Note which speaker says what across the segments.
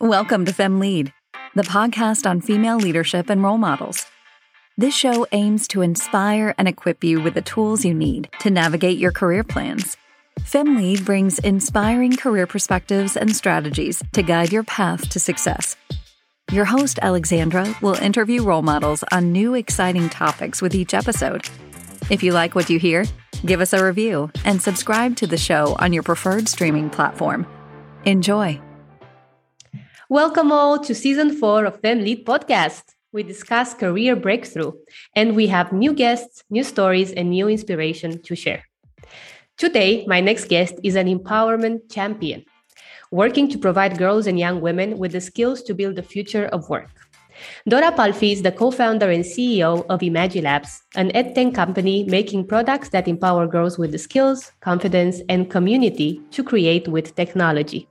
Speaker 1: Welcome to Fem Lead, the podcast on female leadership and role models. This show aims to inspire and equip you with the tools you need to navigate your career plans. Fem Lead brings inspiring career perspectives and strategies to guide your path to success. Your host, Alexandra, will interview role models on new exciting topics with each episode. If you like what you hear, give us a review and subscribe to the show on your preferred streaming platform. Enjoy.
Speaker 2: Welcome all to season four of Fem Lead Podcast. We discuss career breakthrough, and we have new guests, new stories, and new inspiration to share. Today, my next guest is an empowerment champion, working to provide girls and young women with the skills to build the future of work. Dora Palfi is the co-founder and CEO of Imagilabs, an edtech company making products that empower girls with the skills, confidence, and community to create with technology.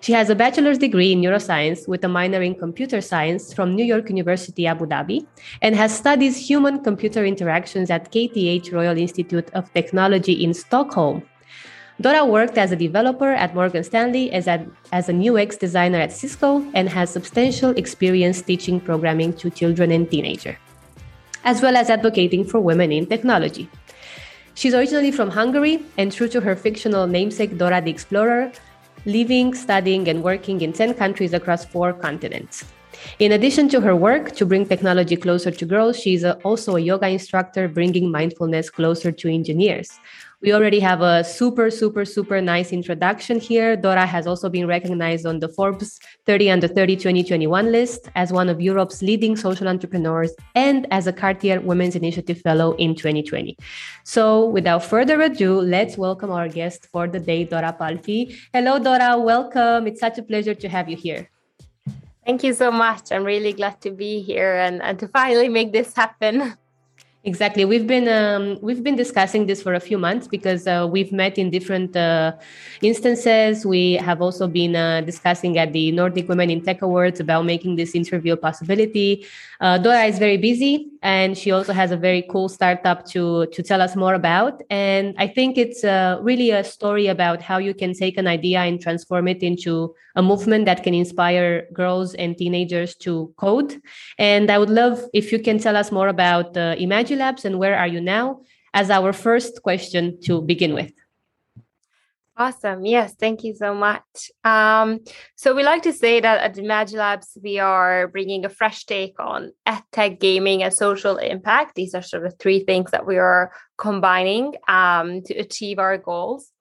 Speaker 2: She has a bachelor's degree in neuroscience with a minor in computer science from New York University Abu Dhabi and has studied human computer interactions at KTH Royal Institute of Technology in Stockholm. Dora worked as a developer at Morgan Stanley, as, a, as an UX designer at Cisco, and has substantial experience teaching programming to children and teenagers, as well as advocating for women in technology. She's originally from Hungary, and true to her fictional namesake Dora the Explorer, living, studying, and working in 10 countries across four continents. In addition to her work to bring technology closer to girls, she's uh, also a yoga instructor bringing mindfulness closer to engineers. We already have a super, super, super nice introduction here. Dora has also been recognized on the Forbes 30 under 30 2021 list as one of Europe's leading social entrepreneurs and as a Cartier Women's Initiative Fellow in 2020. So, without further ado, let's welcome our guest for the day, Dora Palfi. Hello, Dora. Welcome. It's such a pleasure to have you here.
Speaker 3: Thank you so much. I'm really glad to be here and, and to finally make this happen.
Speaker 2: Exactly. We've been um, we've been discussing this for a few months because uh, we've met in different uh, instances. We have also been uh, discussing at the Nordic Women in Tech Awards about making this interview a possibility. Uh, Dora is very busy, and she also has a very cool startup to to tell us more about. And I think it's uh, really a story about how you can take an idea and transform it into a movement that can inspire girls and teenagers to code. And I would love if you can tell us more about uh, Imagilabs and where are you now as our first question to begin with.
Speaker 3: Awesome. Yes, thank you so much. Um, so we like to say that at Imagilabs, we are bringing a fresh take on tech, gaming, and social impact. These are sort of three things that we are combining um, to achieve our goals.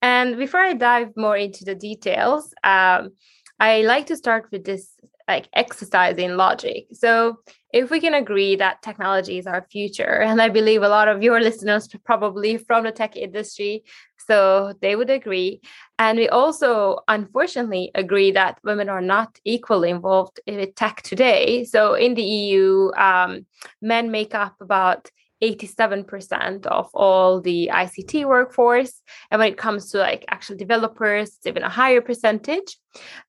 Speaker 3: And before I dive more into the details, um, I like to start with this like exercise in logic. So if we can agree that technology is our future, and I believe a lot of your listeners probably from the tech industry, so they would agree. And we also, unfortunately, agree that women are not equally involved in tech today. So in the EU, um, men make up about 87% of all the ICT workforce. And when it comes to like actual developers, it's even a higher percentage.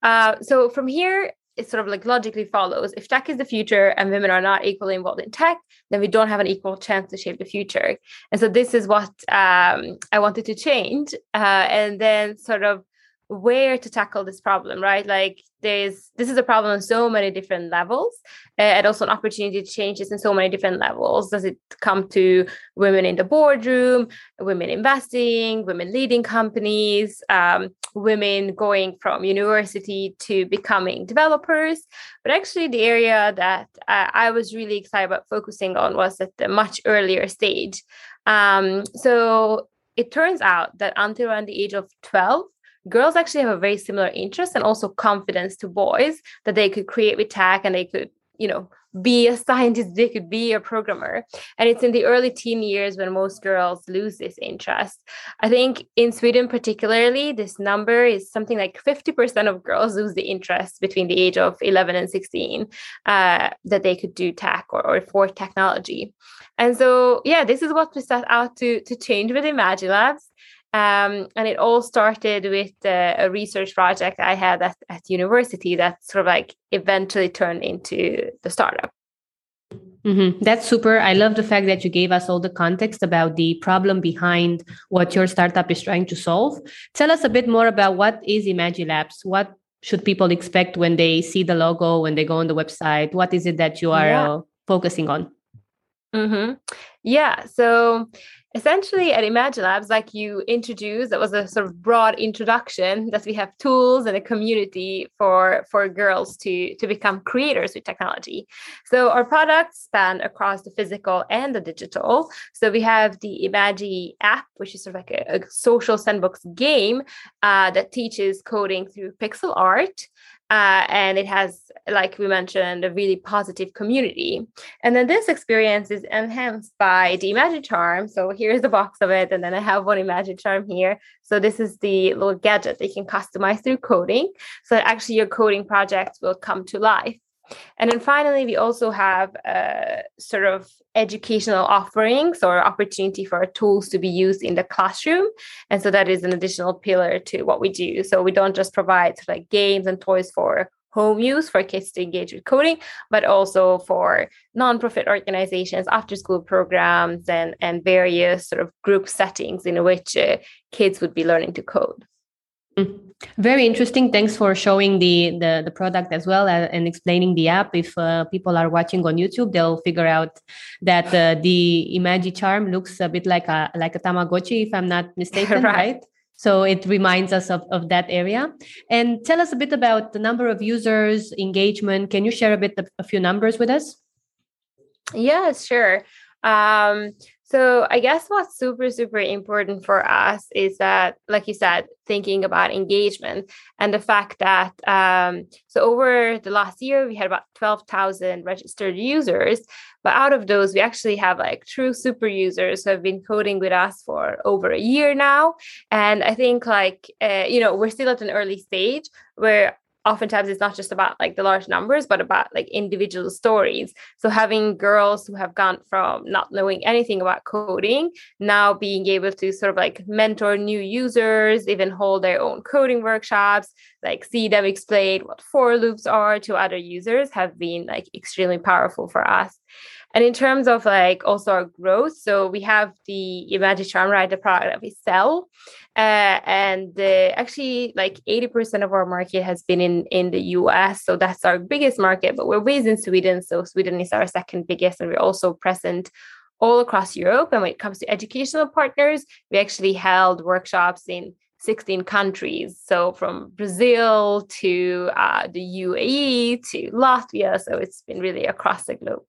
Speaker 3: Uh, so from here, it sort of like logically follows. If tech is the future and women are not equally involved in tech then we don't have an equal chance to shape the future. And so this is what um, i wanted to change uh, and then sort of where to tackle this problem right? Like there's this is a problem on so many different levels uh, and also an opportunity to change this in so many different levels. Does it come to women in the boardroom women investing women leading companies um, women going from university to becoming developers? But actually the area that uh, i was really excited about focusing on was at the much earlier stage. Um, so it turns out that until around the age of 12 girls actually have a very similar interest and also confidence to boys that they could create with tech and they could you know be a scientist they could be a programmer. And it's in the early teen years when most girls lose this interest. I think in sweden particularly this number is something like 50% of girls lose the interest between the age of 11 and 16 uh, that they could do tech or, or for technology. And so yeah this is what we set out to to change with Imagilabs um, and it all started with uh, a research project I had at, at university that sort of like eventually turned into the startup.
Speaker 2: Mm-hmm. That's super. I love the fact that you gave us all the context about the problem behind what your startup is trying to solve. Tell us a bit more about what is Imagilabs. What should people expect when they see the logo when they go on the website what is it that you are yeah. uh, focusing on
Speaker 3: mm-hmm. yeah so essentially at Imagilabs, like you introduced, that was a sort of broad introduction that we have tools and a community for for girls to to become creators with technology. So our products span across the physical and the digital. So we have the Imagi app, which is sort of like a, a social sandbox game uh, that teaches coding through pixel art. Uh, and it has, like we mentioned, a really positive community. And then this experience is enhanced by the Imagi Charm. So here's the box of it, and then I have one Imagi Charm here. So this is the little gadget that you can customize through coding, so actually your coding project will come to life. And then finally, we also have a sort of educational offerings or opportunity for tools to be used in the classroom. And so that is an additional pillar to what we do. So we don't just provide like games and toys for home use for kids to engage with coding, but also for nonprofit organizations, after school programs, and, and various sort of group settings in which uh, kids would be learning to code.
Speaker 2: Mm. Very interesting. Thanks for showing the the, the product as well uh, and explaining the app. If uh, people are watching on YouTube, they'll figure out that uh, the Imagi Charm looks a bit like a like a Tamagotchi, if I'm not mistaken, right? right? So it reminds us of, of that area. And tell us a bit about the number of users, engagement. Can you share a bit a few numbers with us?
Speaker 3: Yeah, sure. Um, so I guess what's super, super important for us is that, like you said, thinking about engagement and the fact that um, so over the last year we had about 12,000 registered users, but out of those we actually have like true super users who have been coding with us for over a year now. And I think like uh, you know we're still at an early stage where oftentimes it's not just about like the large numbers but about like individual stories. So having girls who have gone from not knowing anything about coding now being able to sort of like mentor new users even hold their own coding workshops like see them explain what for loops are to other users have been like extremely powerful for us and in terms of like also our growth, so we have the Imagi Charm Ride, the product that we sell. Uh, and uh, actually, like 80% of our market has been in, in the US. So that's our biggest market, but we're based in Sweden. So Sweden is our second biggest, and we're also present all across Europe. And when it comes to educational partners, we actually held workshops in 16 countries. So from Brazil to uh, the UAE to Latvia. So it's been really across the globe.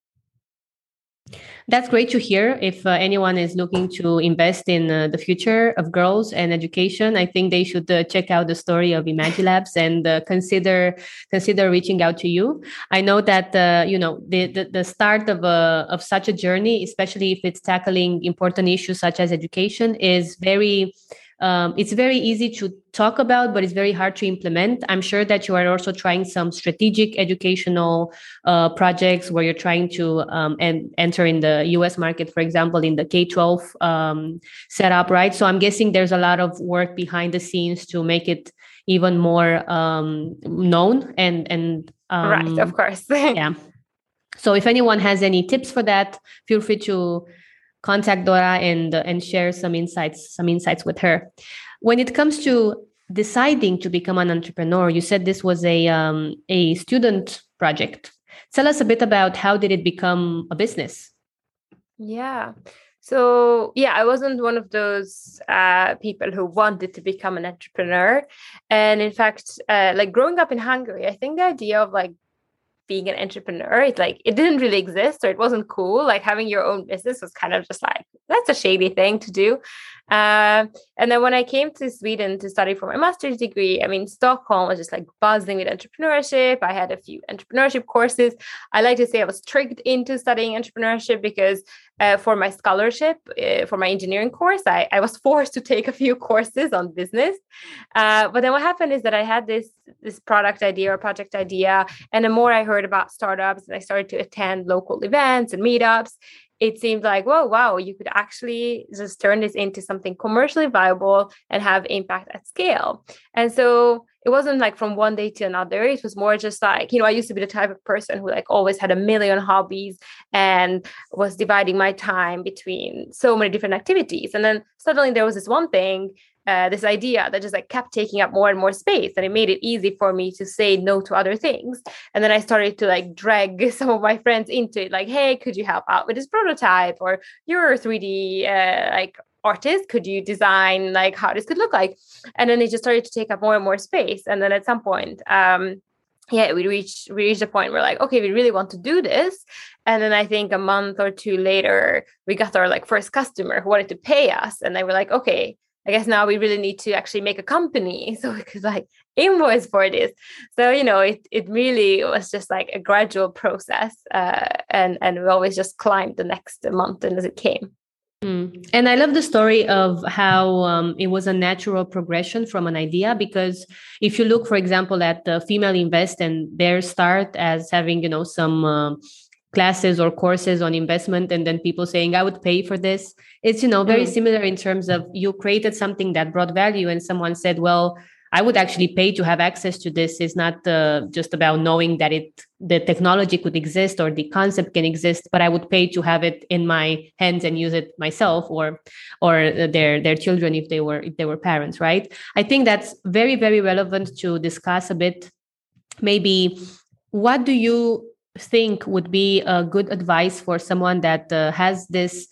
Speaker 2: That's great to hear. If uh, anyone is looking to invest in uh, the future of girls and education, I think they should uh, check out the story of Imagilabs and uh, consider consider reaching out to you. I know that uh, you know the, the, the start of a uh, of such a journey, especially if it's tackling important issues such as education, is very um, it's very easy to talk about, but it's very hard to implement. I'm sure that you are also trying some strategic educational uh, projects where you're trying to um, and enter in the US market, for example, in the K 12 um, setup, right? So I'm guessing there's a lot of work behind the scenes to make it even more um, known and and
Speaker 3: right, of um, course,
Speaker 2: yeah. So if anyone has any tips for that, feel free to contact Dora and uh, and share some insights some insights with her. When it comes to deciding to become an entrepreneur, you said this was a um, a student project. Tell us a bit about how did it become a business?
Speaker 3: Yeah. So yeah, I wasn't one of those uh, people who wanted to become an entrepreneur, and in fact, uh, like growing up in Hungary, I think the idea of like being an entrepreneur it like it didn't really exist or it wasn't cool. Like having your own business was kind of just like that's a shady thing to do uh, and then when i came to sweden to study for my master's degree i mean stockholm was just like buzzing with entrepreneurship. I had a few entrepreneurship courses. I like to say i was tricked into studying entrepreneurship because uh, for my scholarship uh, for my engineering course I, I was forced to take a few courses on business. Uh, but then what happened is that i had this this product idea or project idea and the more i heard about startups and i started to attend local events and meetups it seemed like whoa wow you could actually just turn this into something commercially viable and have impact at scale. And so it wasn't like from one day to another. It was more just like you know i used to be the type of person who like always had a million hobbies and was dividing my time between so many different activities. And then suddenly there was this one thing uh, this idea that just like kept taking up more and more space and it made it easy for me to say no to other things. And then i started to like drag some of my friends into it like hey could you help out with this prototype? Or you're a 3d uh, like artist. Could you design like how this could look like? And then it just started to take up more and more space. And then at some point um yeah we reached we reached a point where like okay we really want to do this. And then i think a month or two later we got our like first customer who wanted to pay us. And they were like okay I guess now we really need to actually make a company so we could like invoice for this. So you know, it it really was just like a gradual process, uh, and and we always just climbed the next mountain as it came.
Speaker 2: Mm. And I love the story of how um, it was a natural progression from an idea. Because if you look, for example, at the Female Invest and their start as having, you know, some uh, classes or courses on investment and then people saying i would pay for this. It's you know very mm. similar in terms of you created something that brought value and someone said well i would actually pay to have access to this. It's not uh, just about knowing that it the technology could exist or the concept can exist but i would pay to have it in my hands and use it myself or or their their children if they were if they were parents right? I think that's very very relevant to discuss a bit. Maybe what do you think would be a good advice for someone that uh, has this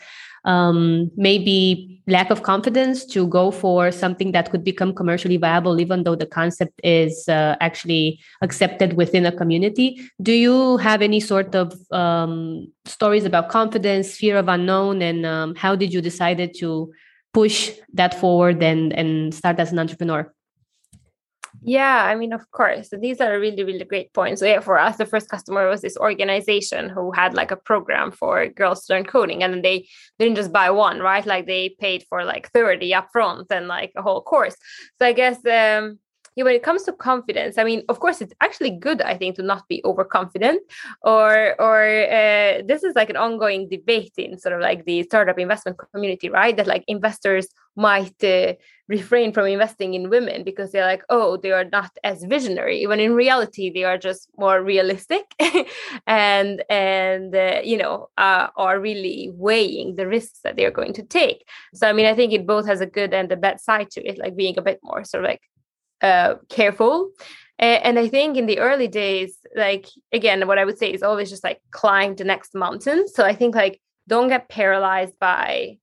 Speaker 2: um, maybe lack of confidence to go for something that could become commercially viable, even though the concept is uh, actually accepted within a community. Do you have any sort of um, stories about confidence, fear of unknown, and um, how did you decide to push that forward and and start as an entrepreneur?
Speaker 3: Yeah, I mean, of course. These are really, really great points. So yeah, for us, the first customer was this organization who had like a program for girls to learn coding. And then they didn't just buy one, right? Like they paid for like 30 upfront and like a whole course. So I guess um yeah, when it comes to confidence, I mean, of course, it's actually good, I think, to not be overconfident. Or, or uh, this is like an ongoing debate in sort of like the startup investment community, right? That like investors might uh, refrain from investing in women because they're like, oh, they are not as visionary. When in reality, they are just more realistic, and and uh, you know uh, are really weighing the risks that they are going to take. So I mean, I think it both has a good and a bad side to it, like being a bit more sort of like uh, careful. And I think in the early days, like again, what I would say is always just like climb the next mountain. So I think like don't get paralyzed by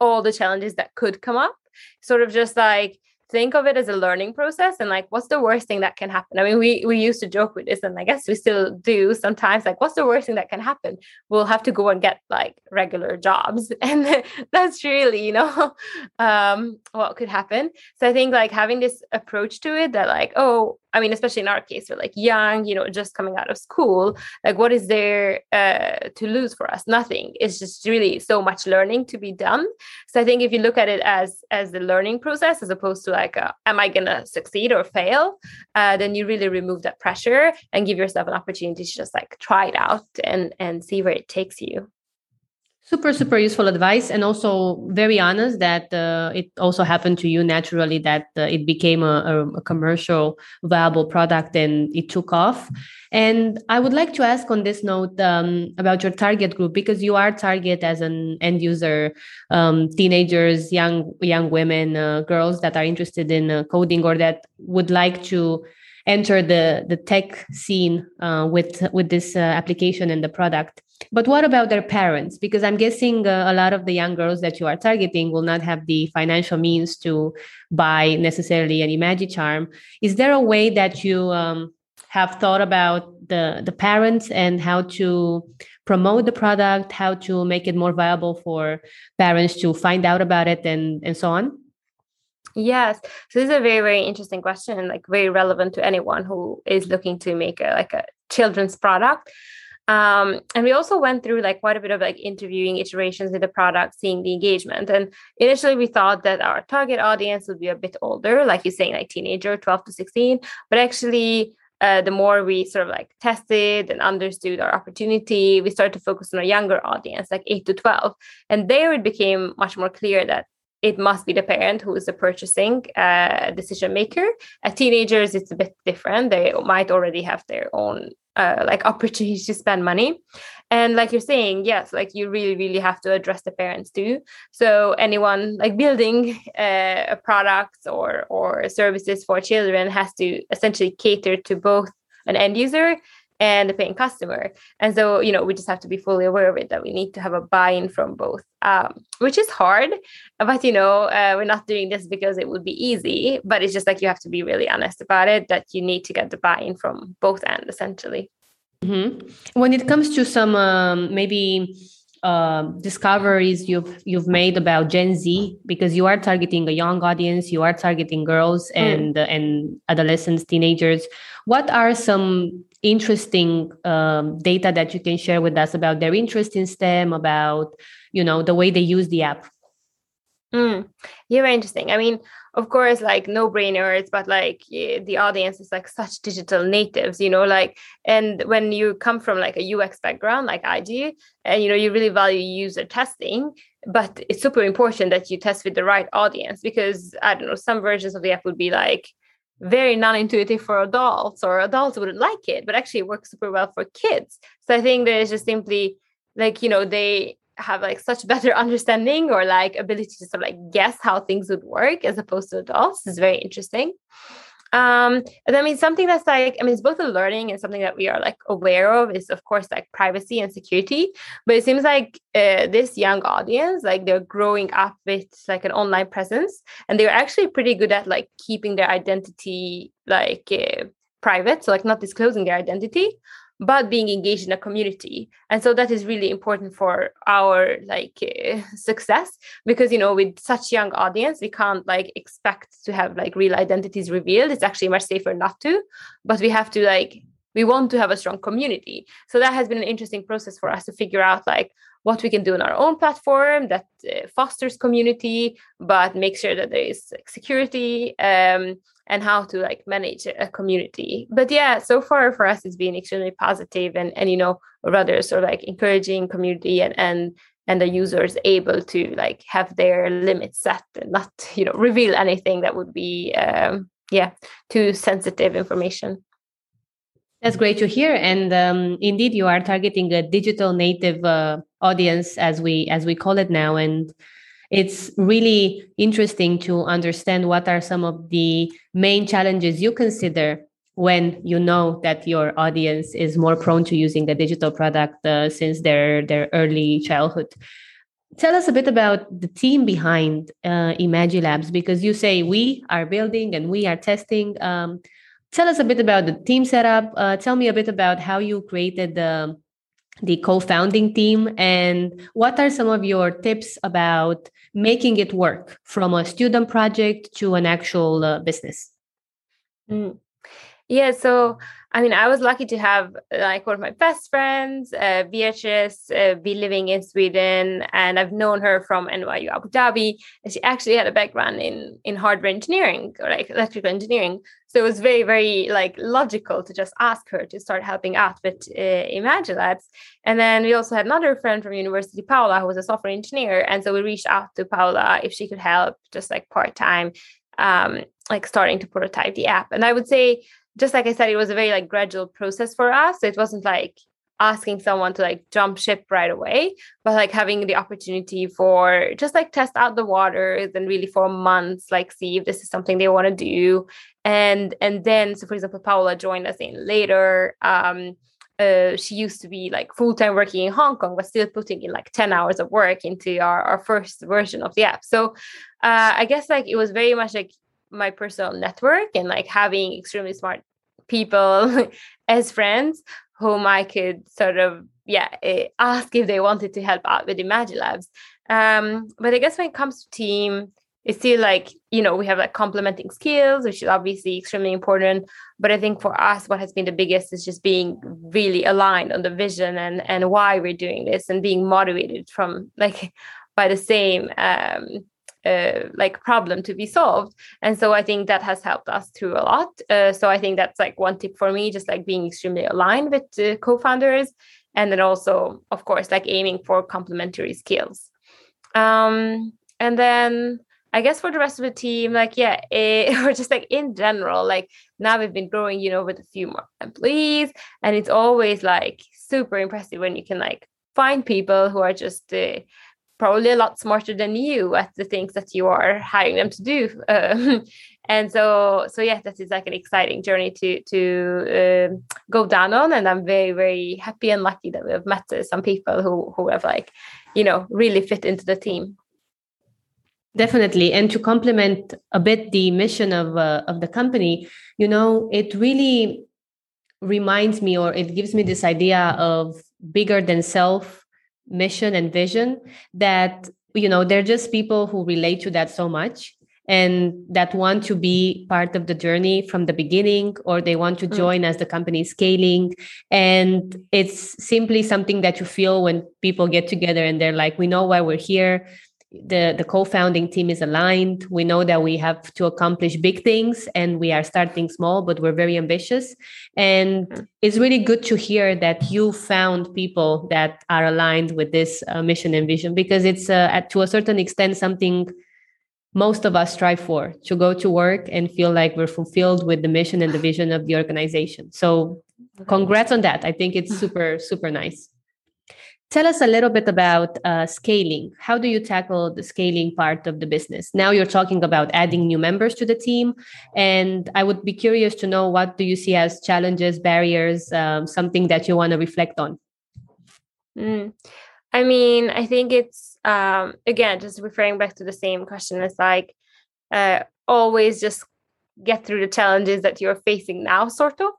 Speaker 3: all the challenges that could come up. Sort of just like think of it as a learning process and like what's the worst thing that can happen? I mean we we used to joke with this and i guess we still do sometimes like what's the worst thing that can happen? We'll have to go and get like regular jobs. And that's really you know um what could happen. So i think like having this approach to it that like oh I mean, especially in our case, we're like young, you know, just coming out of school. Like, what is there uh, to lose for us? Nothing. It's just really so much learning to be done. So I think if you look at it as as the learning process, as opposed to like, am I gonna succeed or fail? Uh, then you really remove that pressure and give yourself an opportunity to just like try it out and and see where it takes you
Speaker 2: super super useful advice and also very honest that uh, it also happened to you naturally that uh, it became a, a, a, commercial viable product and it took off. And i would like to ask on this note um, about your target group because you are target as an end user um, teenagers young young women uh, girls that are interested in uh, coding or that would like to enter the the tech scene uh, with with this uh, application and the product. But what about their parents? Because i'm guessing uh, a lot of the young girls that you are targeting will not have the financial means to buy necessarily an imagiCharm is there a way that you um, have thought about the the parents and how to promote the product how to make it more viable for parents to find out about it and and so on
Speaker 3: Yes. So this is a very, very interesting question and like very relevant to anyone who is looking to make a like a children's product. Um, and we also went through like quite a bit of like interviewing iterations with the product, seeing the engagement. And initially we thought that our target audience would be a bit older, like you're saying, like teenager, 12 to 16. But actually, uh, the more we sort of like tested and understood our opportunity, we started to focus on a younger audience, like 8 to 12. And there it became much more clear that it must be the parent who is the purchasing uh, decision maker. At teenagers, it's a bit different. They might already have their own uh, like opportunities to spend money and like you're saying yes like you really really have to address the parents too so anyone like building uh, products or or services for children has to essentially cater to both an end user and the paying customer. And so, you know, we just have to be fully aware of it that we need to have a buy in from both, um, which is hard. But, you know, uh, we're not doing this because it would be easy, but it's just like you have to be really honest about it that you need to get the buy in from both ends, essentially.
Speaker 2: Mm-hmm. When it comes to some um, maybe uh, discoveries you've you've made about Gen Z because you are targeting a young audience, you are targeting girls hmm. and mm. uh, and adolescents, teenagers. What are some interesting um, data that you can share with us about their interest in STEM, about you know the way they use the app?
Speaker 3: Mm. Yeah, very interesting. I mean, of course, like no brainers, but like the audience is like such digital natives, you know, like, and when you come from like a UX background, like I do, and you know, you really value user testing, but it's super important that you test with the right audience because I don't know, some versions of the app would be like, very non-intuitive for adults or adults wouldn't like it but actually it works super well for kids. So i think there's just simply like you know they have like such better understanding or like ability to sort of like guess how things would work as opposed to adults is very interesting. Um and i mean something that's like i mean it's both a learning and something that we are like aware of is of course like privacy and security. But it seems like uh, this young audience like they're growing up with like an online presence and they're actually pretty good at like keeping their identity like uh, private. So like not disclosing their identity but being engaged in a community. And so that is really important for our like uh, success because you know with such young audience we can't like expect to have like real identities revealed. It's actually much safer not to but we have to like we want to have a strong community. So that has been an interesting process for us to figure out like what we can do on our own platform that uh, fosters community but make sure that there is like, security um, and how to like manage a community. But yeah so far for us it's been extremely positive and and you know rather sort of like encouraging community and and and the users able to like have their limits set and not you know reveal anything that would be um, yeah too sensitive information.
Speaker 2: That's great to hear. And um, indeed you are targeting a digital native uh, audience as we as we call it now. And it's really interesting to understand what are some of the main challenges you consider when you know that your audience is more prone to using the digital product uh, since their their early childhood. Tell us a bit about the team behind uh, imagilabs because you say we are building and we are testing. Um, tell us a bit about the team setup. Uh, tell me a bit about how you created the the co-founding team and what are some of your tips about making it work from a student project to an actual uh, business
Speaker 3: mm. yeah so I mean, I was lucky to have like one of my best friends, uh, uh, be living in Sweden, and I've known her from NYU Abu Dhabi. And she actually had a background in in hardware engineering or like electrical engineering, so it was very very like logical to just ask her to start helping out with uh, Imagilabs. And then we also had another friend from University, Paula, who was a software engineer, and so we reached out to Paula if she could help, just like part time. Um, like starting to prototype the app. And I would say just like I said, it was a very like gradual process for us. So it wasn't like asking someone to like jump ship right away, but like having the opportunity for just like test out the waters and really for months, like see if this is something they want to do. And and then so for example, Paula joined us in later. Um uh, she used to be like full time working in Hong Kong, but still putting in like 10 hours of work into our, our first version of the app. So uh, I guess like it was very much like my personal network and like having extremely smart people as friends whom I could sort of yeah eh, ask if they wanted to help out with Imagilabs. Um, but I guess when it comes to team, it's still like you know we have like complementing skills, which is obviously extremely important. But I think for us, what has been the biggest is just being really aligned on the vision and and why we're doing this, and being motivated from like by the same um, uh, like problem to be solved and so i think that has helped us through a lot uh, so i think that's like one tip for me just like being extremely aligned with uh, co-founders and then also of course like aiming for complementary skills um, and then I guess for the rest of the team, like, yeah, it, or just like in general, like now we've been growing, you know, with a few more employees. And it's always like super impressive when you can like find people who are just uh, probably a lot smarter than you at the things that you are hiring them to do. Um, and so, so yeah, that is like an exciting journey to to um, go down on. And I'm very, very happy and lucky that we have met uh, some people who who have like, you know, really fit into the team.
Speaker 2: Definitely, and to complement a bit the mission of uh, of the company, you know, it really reminds me, or it gives me this idea of bigger than self mission and vision. That you know, they're just people who relate to that so much, and that want to be part of the journey from the beginning or they want to mm. join mm. as the company is scaling and it's simply something that you feel when people get together and they're like we know why we're here the the co-founding team is aligned. We know that we have to accomplish big things and we are starting small but we're very ambitious. And mm. it's really good to hear that you found people that are aligned with this uh, mission and vision because it's uh, at, to a certain extent something most of us strive for to go to work and feel like we're fulfilled with the mission and the vision of the organization. So congrats on that. I think it's super super nice Tell us a little bit about uh, scaling. How do you tackle the scaling part of the business? Now you're talking about adding new members to the team, and I would be curious to know what do you see as challenges, barriers, um, something that you want to reflect on.
Speaker 3: Mm. I mean, I think it's um, again just referring back to the same question. It's like uh, always just get through the challenges that you're facing now, sort of.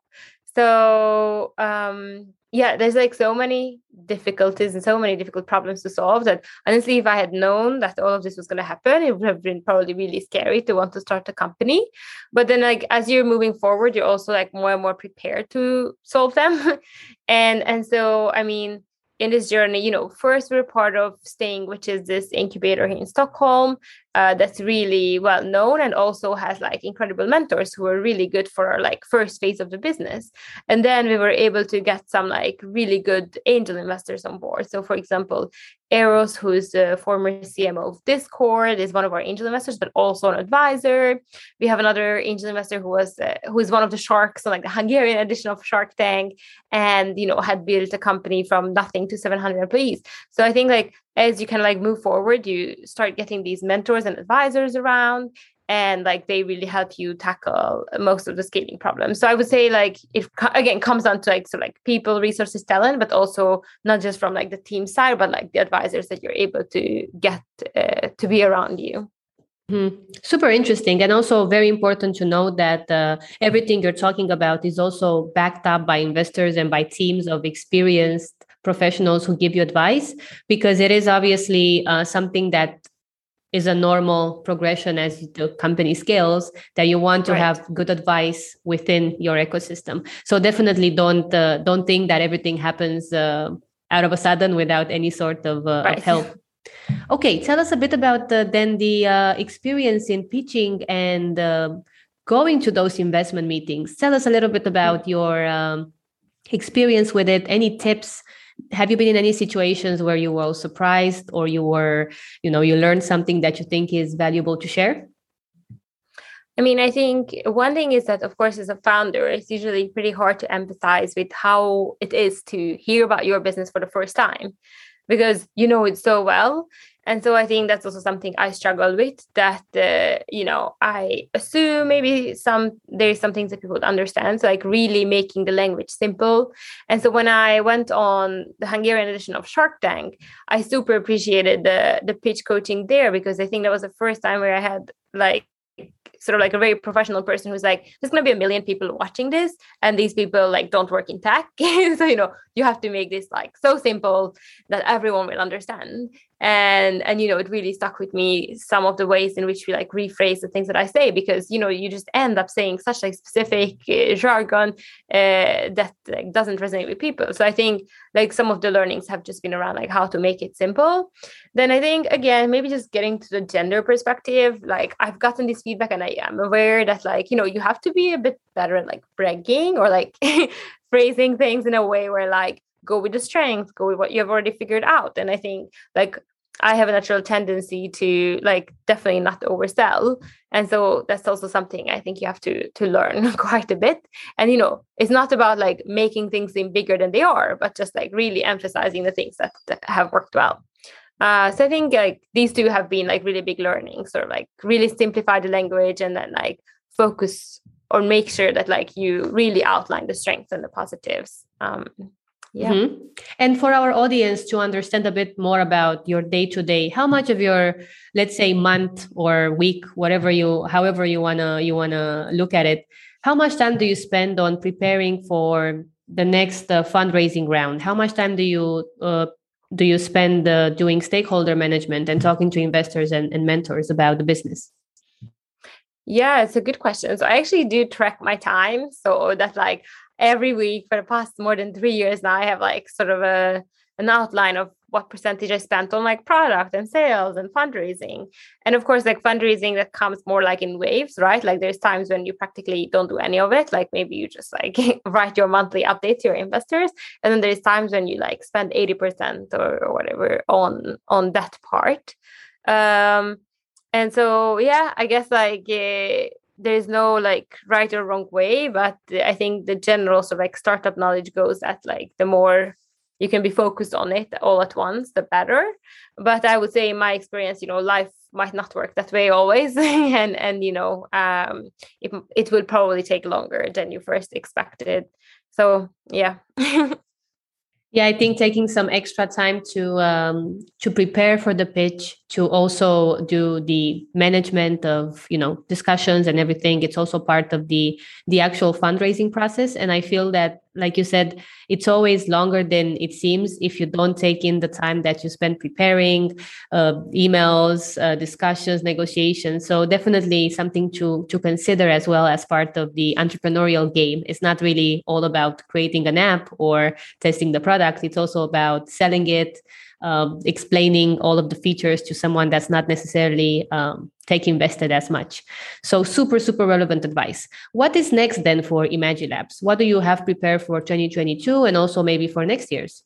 Speaker 3: So um, yeah there's like so many difficulties and so many difficult problems to solve that honestly if i had known that all of this was going to happen it would have been probably really scary to want to start a company. But then like as you're moving forward you're also like more and more prepared to solve them. And and so i mean in this journey, you know, first we're part of Sting, which is this incubator here in Stockholm uh, that's really well known and also has like incredible mentors who are really good for our like first phase of the business. And then we were able to get some like really good angel investors on board. So, for example, Eros, who's the former CMO of Discord, is one of our angel investors, but also an advisor. We have another angel investor who was uh, who is one of the sharks, so like the Hungarian edition of Shark Tank, and you know had built a company from nothing to 700 employees. So I think like as you kind of like move forward, you start getting these mentors and advisors around, and like they really help you tackle most of the scaling problems so i would say like it again comes down to like so like people resources talent but also not just from like the team side but like the advisors that you're able to get uh, to be around you
Speaker 2: Mm-hmm. Super interesting. And also very important to know that uh, everything you're talking about is also backed up by investors and by teams of experienced professionals who give you advice, because it is obviously uh, something that is a normal progression as the company scales that you want to right. have good advice within your ecosystem. So definitely don't uh, don't think that everything happens uh, out of a sudden without any sort of, uh, right. of help. Okay tell us a bit about the, then the uh, experience in pitching and um, going to those investment meetings. Tell us a little bit about your um, experience with it. Any tips have you been in any situations where you were surprised or you were you know you learned something that you think is valuable to share?
Speaker 3: I mean, I think one thing is that, of course, as a founder, it's usually pretty hard to empathize with how it is to hear about your business for the first time because you know it so well and so i think that's also something i struggle with that uh, you know i assume maybe some there's some things that people would understand so like really making the language simple. And so when i went on the hungarian edition of shark tank i super appreciated the the pitch coaching there because i think that was the first time where i had like sort of like a very professional person who's like there's to be a million people watching this and these people like don't work in tech. So you know you have to make this like so simple that everyone will understand and and you know it really stuck with me some of the ways in which we like rephrase the things that i say because you know you just end up saying such like specific uh, jargon uh, that like doesn't resonate with people. So i think like some of the learnings have just been around like how to make it simple. Then i think again maybe just getting to the gender perspective like i've gotten this feedback and i am aware that like you know you have to be a bit better at like bragging or like phrasing things in a way where like go with the strength go with what you have already figured out. And i think like I have a natural tendency to like definitely not oversell. And so that's also something I think you have to to learn quite a bit. And you know, it's not about like making things seem bigger than they are, but just like really emphasizing the things that, that have worked well. Uh, so I think like these two have been like really big learnings, or like really simplify the language and then like focus or make sure that like you really outline the strengths and the positives. Um,
Speaker 2: yeah. Mm-hmm. And for our audience to understand a bit more about your day to day, how much of your, let's say, month or week, whatever you, however you wanna you wanna look at it, how much time do you spend on preparing for the next uh, fundraising round? How much time do you uh, do you spend uh, doing stakeholder management and talking to investors and, and mentors about the business?
Speaker 3: Yeah, it's a good question. So I actually do track my time so that like every week for the past more than three years now, I have like sort of a an outline of what percentage I spent on like product and sales and fundraising. And of course, like fundraising that comes more like in waves, right? Like there's times when you practically don't do any of it. Like maybe you just like write your monthly update to your investors. And then there's times when you like spend 80% or, or whatever on on that part. Um and so yeah, I guess like uh, there's no like right or wrong way, but I think the general sort of like startup knowledge goes that like the more you can be focused on it all at once, the better. But I would say in my experience, you know, life might not work that way always. and and you know, um it it will probably take longer than you first expected. So yeah.
Speaker 2: yeah, I think taking some extra time to um to prepare for the pitch to also do the management of you know discussions and everything. It's also part of the the actual fundraising process. And i feel that like you said it's always longer than it seems if you don't take in the time that you spend preparing uh, emails uh, discussions negotiations. So definitely something to to consider as well as part of the entrepreneurial game. It's not really all about creating an app or testing the product. It's also about selling it um, explaining all of the features to someone that's not necessarily um, tech invested as much. So super, super relevant advice. What is next then for Imagilabs? What do you have prepared for 2022 and also maybe for next year's?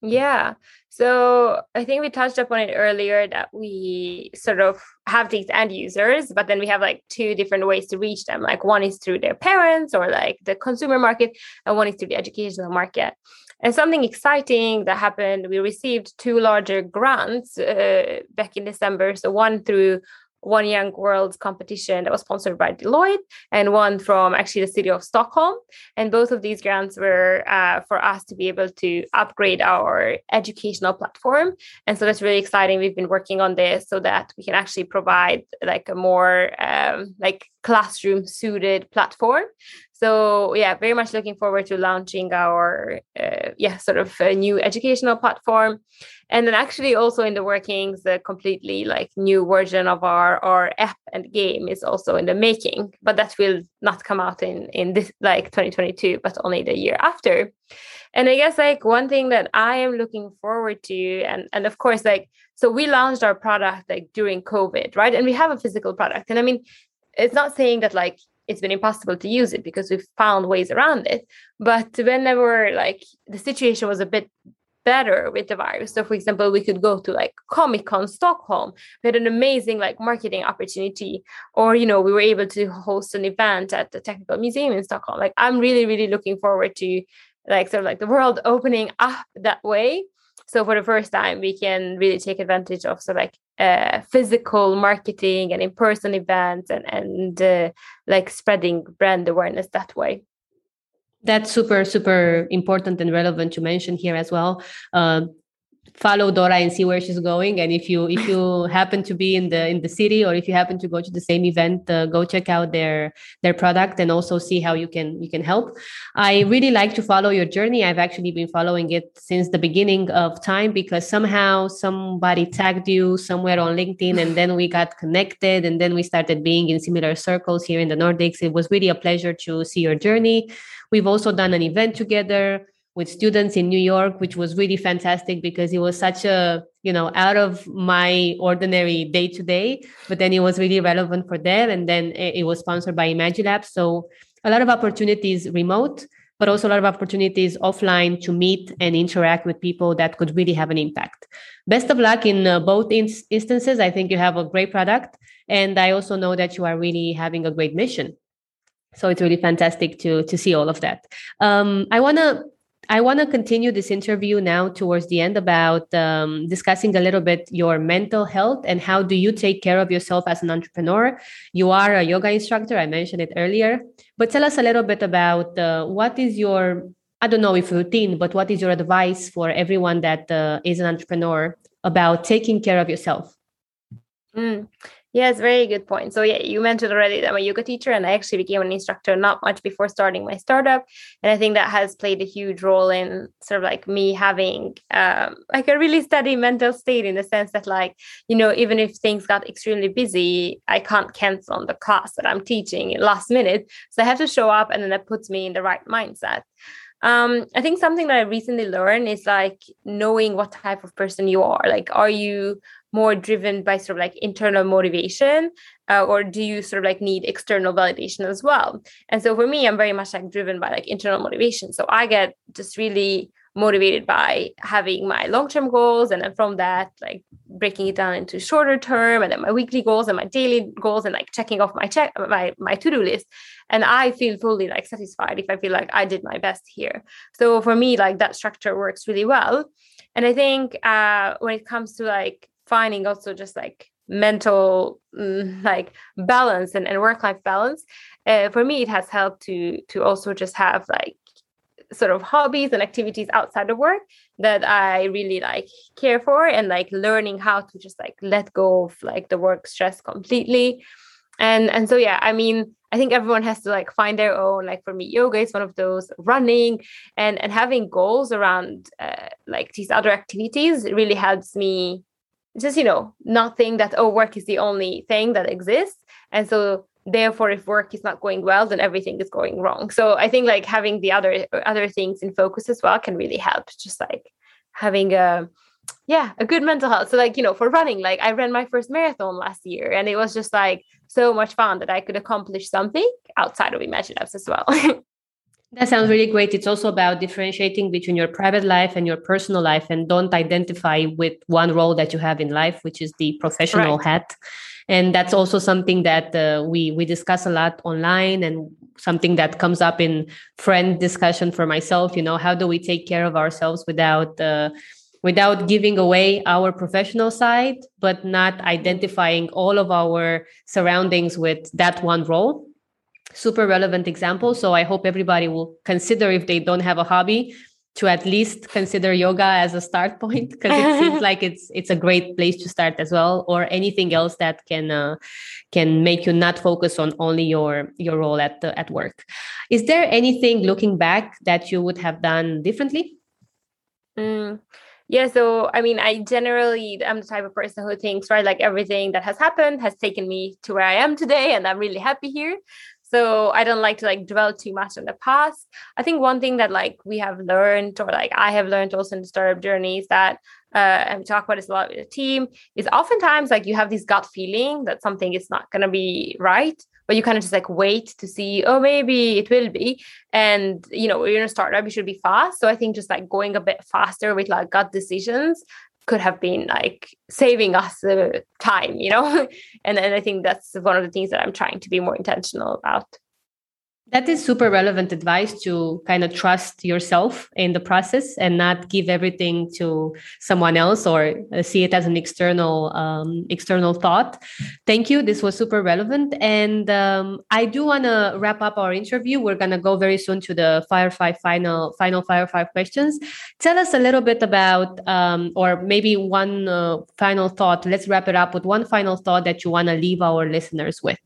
Speaker 3: Yeah. So I think we touched upon it earlier that we sort of have these end users, but then we have like two different ways to reach them. Like one is through their parents or like the consumer market, and one is through the educational market. And something exciting that happened, we received two larger grants uh, back in December. So one through one young world's competition that was sponsored by deloitte and one from actually the city of stockholm. And both of these grants were uh, for us to be able to upgrade our educational platform. And so that's really exciting. We've been working on this so that we can actually provide like a more um, like classroom suited platform so yeah very much looking forward to launching our uh, yeah sort of a new educational platform. And then actually also in the workings a completely like new version of our our app and game is also in the making. But that will not come out in in this like 2022 but only the year after. And i guess like one thing that i am looking forward to and and of course like so we launched our product like during covid right? And we have a physical product. And i mean it's not saying that like it's been impossible to use it because we've found ways around it. But whenever like the situation was a bit better with the virus. So for example, we could go to like Comic Con Stockholm. We had an amazing like marketing opportunity. Or, you know, we were able to host an event at the Technical Museum in Stockholm. Like I'm really, really looking forward to like sort of like the world opening up that way. So for the first time, we can really take advantage of so like uh, physical marketing and in-person events and and uh, like spreading brand awareness that way.
Speaker 2: That's super super important and relevant to mention here as well. Uh, follow Dora and see where she's going. And if you if you happen to be in the in the city or if you happen to go to the same event, uh, go check out their their product and also see how you can you can help. I really like to follow your journey. I've actually been following it since the beginning of time because somehow somebody tagged you somewhere on LinkedIn and then we got connected and then we started being in similar circles here in the Nordics. It was really a pleasure to see your journey. We've also done an event together with students in New York, which was really fantastic because it was such a, you know, out of my ordinary day to day, but then it was really relevant for them. And then it, was sponsored by Imagilab. So a lot of opportunities remote. but also a lot of opportunities offline to meet and interact with people that could really have an impact. Best of luck in uh, both in- instances. I think you have a great product. And I also know that you are really having a great mission. So it's really fantastic to, to see all of that. Um, I want to I want to continue this interview now towards the end about um, discussing a little bit your mental health and how do you take care of yourself as an entrepreneur. You are a yoga instructor. I mentioned it earlier, but tell us a little bit about uh, what is your I don't know if routine, but what is your advice for everyone that uh, is an entrepreneur about taking care of yourself?
Speaker 3: Mm. Yes, very good point. So yeah, you mentioned already that I'm a yoga teacher and I actually became an instructor not much before starting my startup. And I think that has played a huge role in sort of like me having um, like a really steady mental state in the sense that like, you know, even if things got extremely busy, I can't cancel on the class that I'm teaching last minute. So I have to show up and then that puts me in the right mindset. Um, I think something that I recently learned is like knowing what type of person you are. Like, are you more driven by sort of like internal motivation uh, or do you sort of like need external validation as well and so for me i'm very much like driven by like internal motivation so i get just really motivated by having my long-term goals and then from that like breaking it down into shorter term and then my weekly goals and my daily goals and like checking off my check my my to-do list. And i feel fully like satisfied if i feel like i did my best here. So for me like that structure works really well. And i think uh when it comes to like finding also just like mental mm, like balance and, and work life balance uh, for me it has helped to to also just have like sort of hobbies and activities outside of work that i really like care for and like learning how to just like let go of like the work stress completely. And and so yeah i mean i think everyone has to like find their own like for me yoga is one of those running and and having goals around uh, like these other activities really helps me just you know not think that oh work is the only thing that exists. And so therefore if work is not going well then everything is going wrong so i think like having the other other things in focus as well can really help just like having a yeah a good mental health so like you know for running like i ran my first marathon last year and it was just like so much fun that i could accomplish something outside of Imagilabs as well
Speaker 2: That sounds really great. It's also about differentiating between your private life and your personal life and don't identify with one role that you have in life, which is the professional right. hat. And that's also something that uh, we we discuss a lot online and something that comes up in friend discussion for myself, you know, how do we take care of ourselves without uh, without giving away our professional side but not identifying all of our surroundings with that one role super relevant example. So I hope everybody will consider if they don't have a hobby to at least consider yoga as a start point because it seems like it's it's a great place to start as well or anything else that can uh, can make you not focus on only your your role at the, at work is there anything looking back that you would have done differently
Speaker 3: mm. Yeah, so I mean, I generally I'm the type of person who thinks, right, like everything that has happened has taken me to where I am today, and I'm really happy here so i don't like to like dwell too much on the past. I think one thing that like we have learned or like i have learned also in the startup journey is that uh, and we talk about this a lot with the team is oftentimes like you have this gut feeling that something is not going to be right but you kind of just like wait to see oh maybe it will be. And you know you're in a startup you should be fast. So i think just like going a bit faster with like gut decisions could have been like saving us the time, you know? and, and I think that's one of the things that I'm trying to be more intentional about.
Speaker 2: That is super relevant advice to kind of trust yourself in the process and not give everything to someone else or uh, see it as an external um, external thought. Thank you. This was super relevant, and um, I do want to wrap up our interview. We're gonna go very soon to the Fire Five final final Fire Five questions. Tell us a little bit about, um, or maybe one uh, final thought. Let's wrap it up with one final thought that you want to leave our listeners with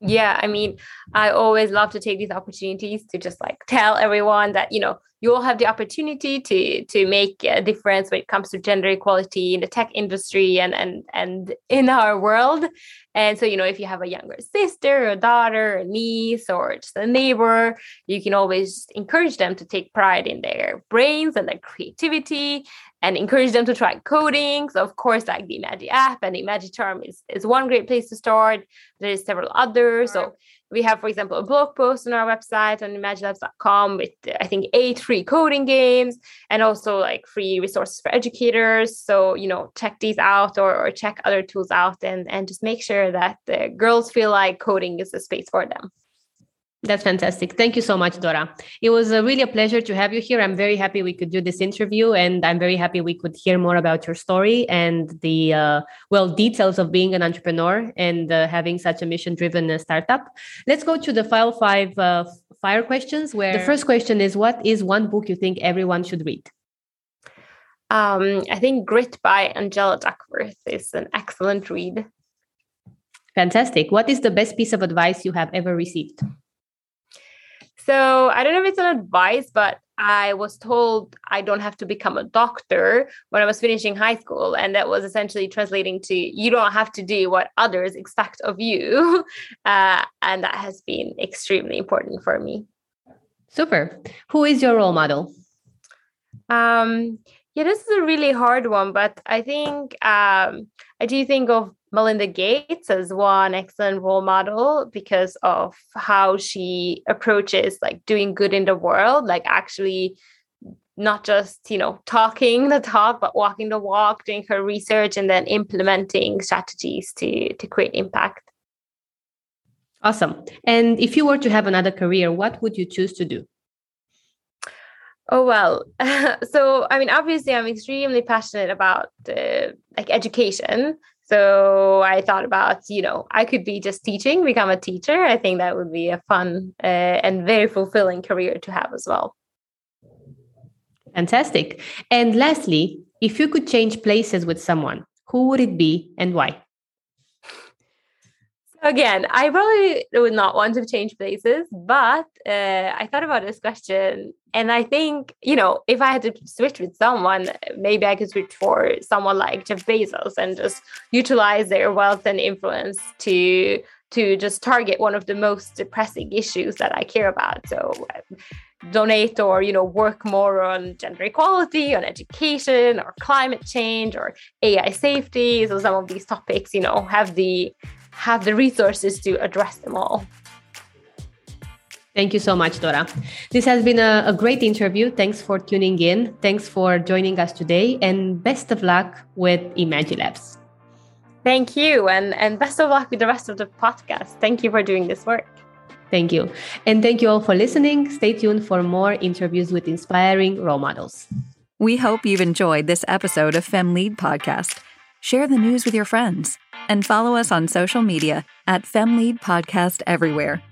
Speaker 3: yeah i mean i always love to take these opportunities to just like tell everyone that you know you all have the opportunity to to make a difference when it comes to gender equality in the tech industry and and and in our world. And so you know if you have a younger sister or daughter or niece or just a neighbor you can always encourage them to take pride in their brains and their creativity and encourage them to try coding so of course like the Imagi app and the Imagi charm is, is one great place to start there's several others so we have, for example, a blog post on our website on imagilabs.com with, I think, eight free coding games and also like free resources for educators. So, you know, check these out or, or check other tools out and, and just make sure that the girls feel like coding is a space for them.
Speaker 2: That's fantastic. Thank you so much, Dora. It was a really a pleasure to have you here. I'm very happy we could do this interview, and I'm very happy we could hear more about your story and the uh, well details of being an entrepreneur and uh, having such a mission-driven uh, startup. Let's go to the file five uh, fire questions. Where the first question is, what is one book you think everyone should read?
Speaker 3: Um, I think Grit by Angela Duckworth is an excellent read.
Speaker 2: Fantastic. What is the best piece of advice you have ever received?
Speaker 3: So I don't know if it's an advice, but I was told I don't have to become a doctor when I was finishing high school. And that was essentially translating to you don't have to do what others expect of you. Uh, and that has been extremely important for me.
Speaker 2: Super. Who is your role model?
Speaker 3: Um, yeah, this is a really hard one, but I think um, I do think of Melinda Gates as one excellent role model because of how she approaches like doing good in the world, like actually not just you know talking the talk but walking the walk doing her research and then implementing strategies to to create impact.
Speaker 2: Awesome. And if you were to have another career what would you choose to do?
Speaker 3: Oh well, so I mean, obviously, I'm extremely passionate about uh, like education. So I thought about, you know, I could be just teaching, become a teacher. I think that would be a fun uh, and very fulfilling career to have as well.
Speaker 2: Fantastic. And lastly, if you could change places with someone, who would it be and why?
Speaker 3: Again, I probably would not want to change places, but uh, I thought about this question. And I think, you know, if I had to switch with someone, maybe I could switch for someone like Jeff Bezos and just utilize their wealth and influence to to just target one of the most depressing issues that I care about. So uh, donate or you know work more on gender equality on education or climate change or ai safety so some of these topics you know have the have the resources to address them all.
Speaker 2: Thank you so much, Dora. This has been a, a, great interview. Thanks for tuning in. Thanks for joining us today, and best of luck with Imagilabs.
Speaker 3: Thank you, and, and best of luck with the rest of the podcast. Thank you for doing this work.
Speaker 2: Thank you. And thank you all for listening. Stay tuned for more interviews with inspiring role models.
Speaker 1: We hope you've enjoyed this episode of FemLead Podcast. Share the news with your friends and follow us on social media at FemLead Podcast everywhere.